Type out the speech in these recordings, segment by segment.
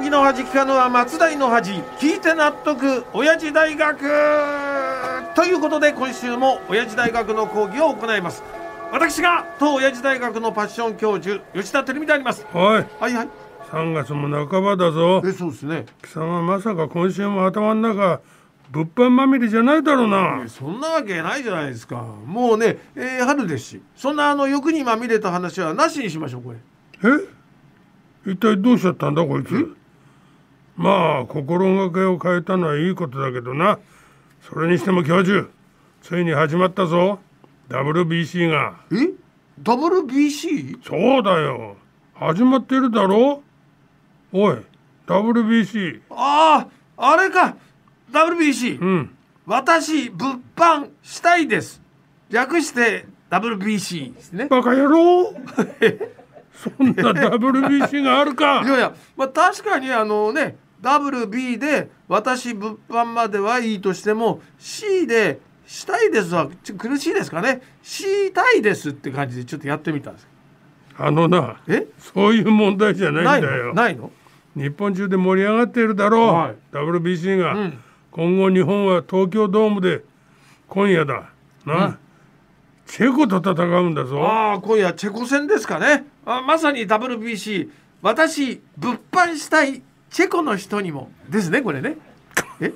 時の恥聞かぬは松代の恥聞いて納得親父大学！ということで今週も親父大学の講義を行います。私が当親父大学のパッション教授吉田照美であります。おい。はいはい。3月も半ばだぞ。えそうですね。貴様まさか今週も頭の中物販まみれじゃないだろうな。そんなわけないじゃないですか。もうね、えー春ですし。そんなあの欲にまみれた話はなしにしましょうこれ。え？一体どうしちゃったんだこいつ？まあ心がけを変えたのはいいことだけどな。それにしても教授ついに始まったぞ。WBC が。え？WBC? そうだよ。始まってるだろ？おい WBC あああれか。WBC、うん。私物販したいです。略して WBC ですね。バカ野郎。そんな WBC があるいかやいや、まあ、確かにあのね WB で私物販まではいいとしても C でしたいですはちょ苦しいですかね。したいですって感じでちょっとやってみたんですあのなえ？そういう問題じゃないんだよ。の？ないの？日本中で盛り上がっているだろう、はい。WBC が、うん。今後日本は東京ドームで今夜だ。な、チェコと戦うんだぞ。ああ今夜チェコ戦ですかね。あまさに WBC 私物販したいチェコの人にも。ですねこれね。え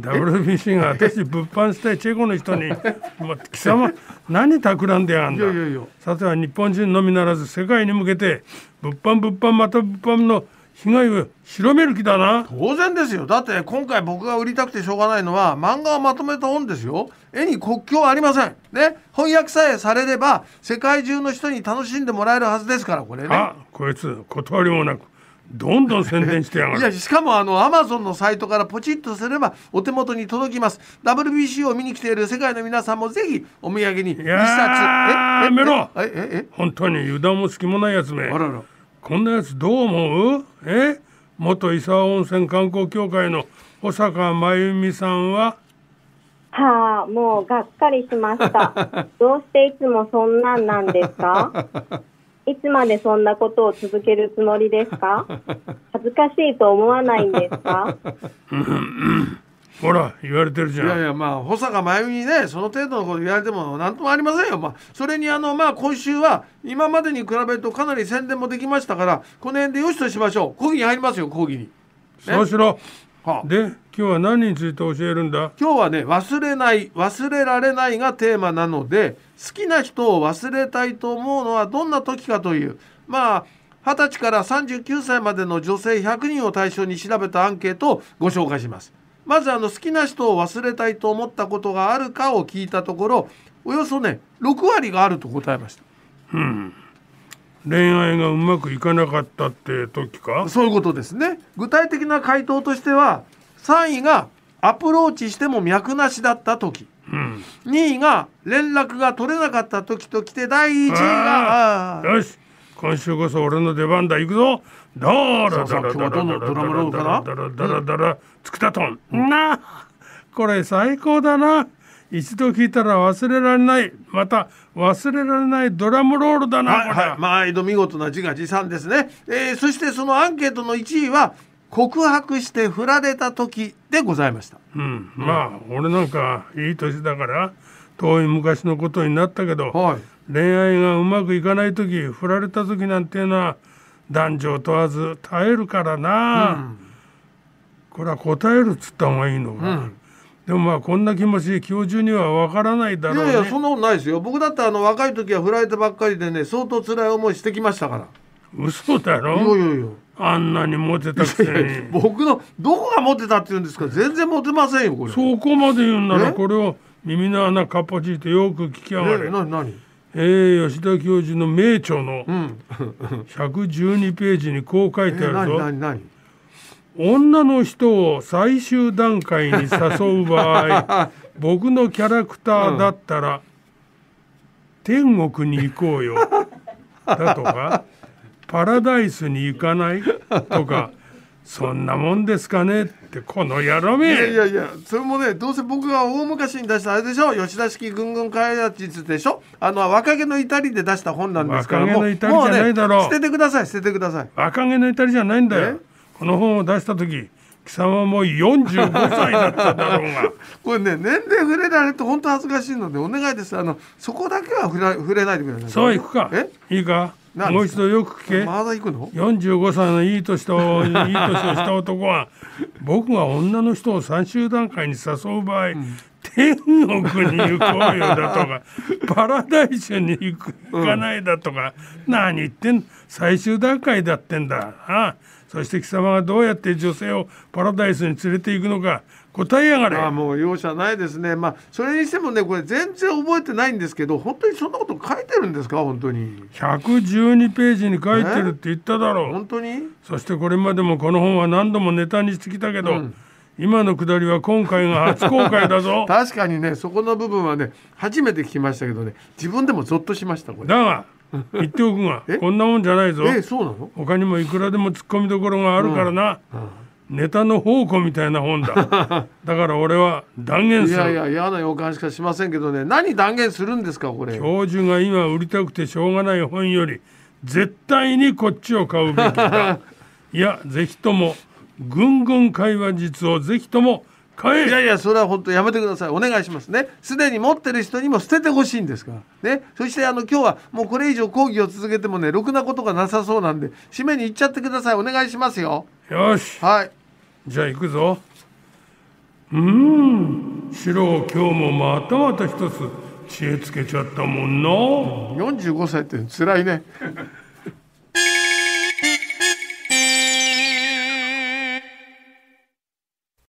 WBC が私物販したいチェコの人に 貴様何企んでやがんだ？いやいやいや。さては日本人のみならず世界に向けて物販物販また物販の被害を広める気だな。当然ですよ。だって今回僕が売りたくてしょうがないのは漫画をまとめた本ですよ。絵に国境はありません。ね。翻訳さえされれば世界中の人に楽しんでもらえるはずですからこれね。あこいつ断りもなくどんどん宣伝してやがる。いやしかもあのアマゾンのサイトからポチッとすればお手元に届きます。WBC を見に来ている世界の皆さんもぜひお土産に一冊。やめろ。えええ本当に油断も隙もないやつめ。えあらら。こんなやつどう思う？え？元伊沢温泉観光協会の保坂真由美さんは？はあ、もうがっかりしました。どうしていつもそんなんなんですか？いつまでそんなことを続けるつもりですか？恥ずかしいと思わないんですか？ほら言われてるじゃん。いやいやまあ保坂真由美にねその程度のこと言われても何ともありませんよ。まあそれにあのまあ今週は今までに比べるとかなり宣伝もできましたからこの辺でよしとしましょう。講義に入りますよ講義に。そうしろはあ。で今日は何について教えるんだ？今日はね忘れない忘れられないがテーマなので好きな人を忘れたいと思うのはどんな時かという。まあ20歳から39歳までの女性100人を対象に調べたアンケートをご紹介します。まずあの好きな人を忘れたいと思ったことがあるかを聞いたところおよそね6割があると答えました恋愛がうまくいかなかったって時か？そういうことですね。具体的な回答としては3位がアプローチしても脈なしだった時。うん。2位が連絡が取れなかった時ときて第1位がよし。今週こそ俺の出番だ行くぞだ？らだら今日はどのドラムロールかなだらだらだらつくたとんなあこれ最高だな一度聞いたら忘れられないまた忘れられないドラムロールだなはいはい毎度見事な自画自賛ですね、えーそしてそのアンケートの1位は告白して振られた時でございました。うん、まあ俺なんかいい年だから遠い昔のことになったけどはい。恋愛がうまくいかない時振られた時なんていうのは男女問わず耐えるからな、これは答えるっつった方がいいのか、でもまあこんな気持ち教授にはわからないだいろうね。やいやそんなことないですよ。僕だってあの若い時は振られてばっかりでね相当辛い思いしてきましたから。嘘だいやいろやいや。あんなにモテたくせに。僕のどこがモテたって言うんですか？全然モテませんよこれ。そこまで言うんならえ？これを耳の穴かっぽじいてよく聞きやがえれ、何？何えー、吉田教授の名著のうん。112ページにこう書いえ何てあるぞ、何何女の人を最終段階に誘う場合 僕のキャラクターだったら、天国に行こうよ。だとかパラダイスに行かない？とかそんなもんですかねってこの野郎いめやいやいやそれもねどうせ僕が大昔に出したあれでしょ？吉田式ぐんぐん開発術でしょ？あの若気の至りで出した本なんですから若気の至りじゃないだろう。もうね捨ててください捨ててください。若気の至りじゃないんだえ？よこの本を出した時貴様も45歳だっただろうが。これね年齢触れられると本当恥ずかしいのでお願いです。あのそこだけは触れ触れないでください。そう行くか。え？いいか？何もう一度よく聞け。まだ行くの？45歳のいい年といい年をした男は 僕が女の人を最終段階に誘う場合、天国に行こうよだとか パラダイスに行く行かないだとか、何言ってん？最終段階だってんだ。あそして貴様がどうやって女性をパラダイスに連れて行くのか答えやがれ。ああもう容赦ないですね。まあそれにしてもねこれ全然覚えてないんですけど本当にそんなこと書いてるんですか？本当に。112ページに書いてるって言っただろう。本当に？そしてこれまでもこの本は何度もネタにしてきたけど、うん。今のくだりは今回が初公開だぞ。確かにねそこの部分はね初めて聞きましたけどね自分でもゾッとしましたこれ。だが言っておくがえ？こんなもんじゃないぞ。えそうなの？他にもいくらでも突っ込みどころがあるからな、ネタの宝庫みたいな本だ。だから俺は断言いする。やいや嫌な予感しかしませんけどね。何断言するんですかこれ？教授が今売りたくてしょうがない本より絶対にこっちを買うべきだ。いやぜひともぐんぐん会話術をぜひともいやいやそれは本当やめてください。お願いしますね。すでに持ってる人にも捨ててほしいんですから。ね。そしてあの今日はもうこれ以上講義を続けてもねろくなことがなさそうなんで締めに行っちゃってください。お願いしますよ。よし。はい。じゃあ行くぞ。うーん。シロ今日もまたまた一つ知恵つけちゃったもんな。45歳って辛いね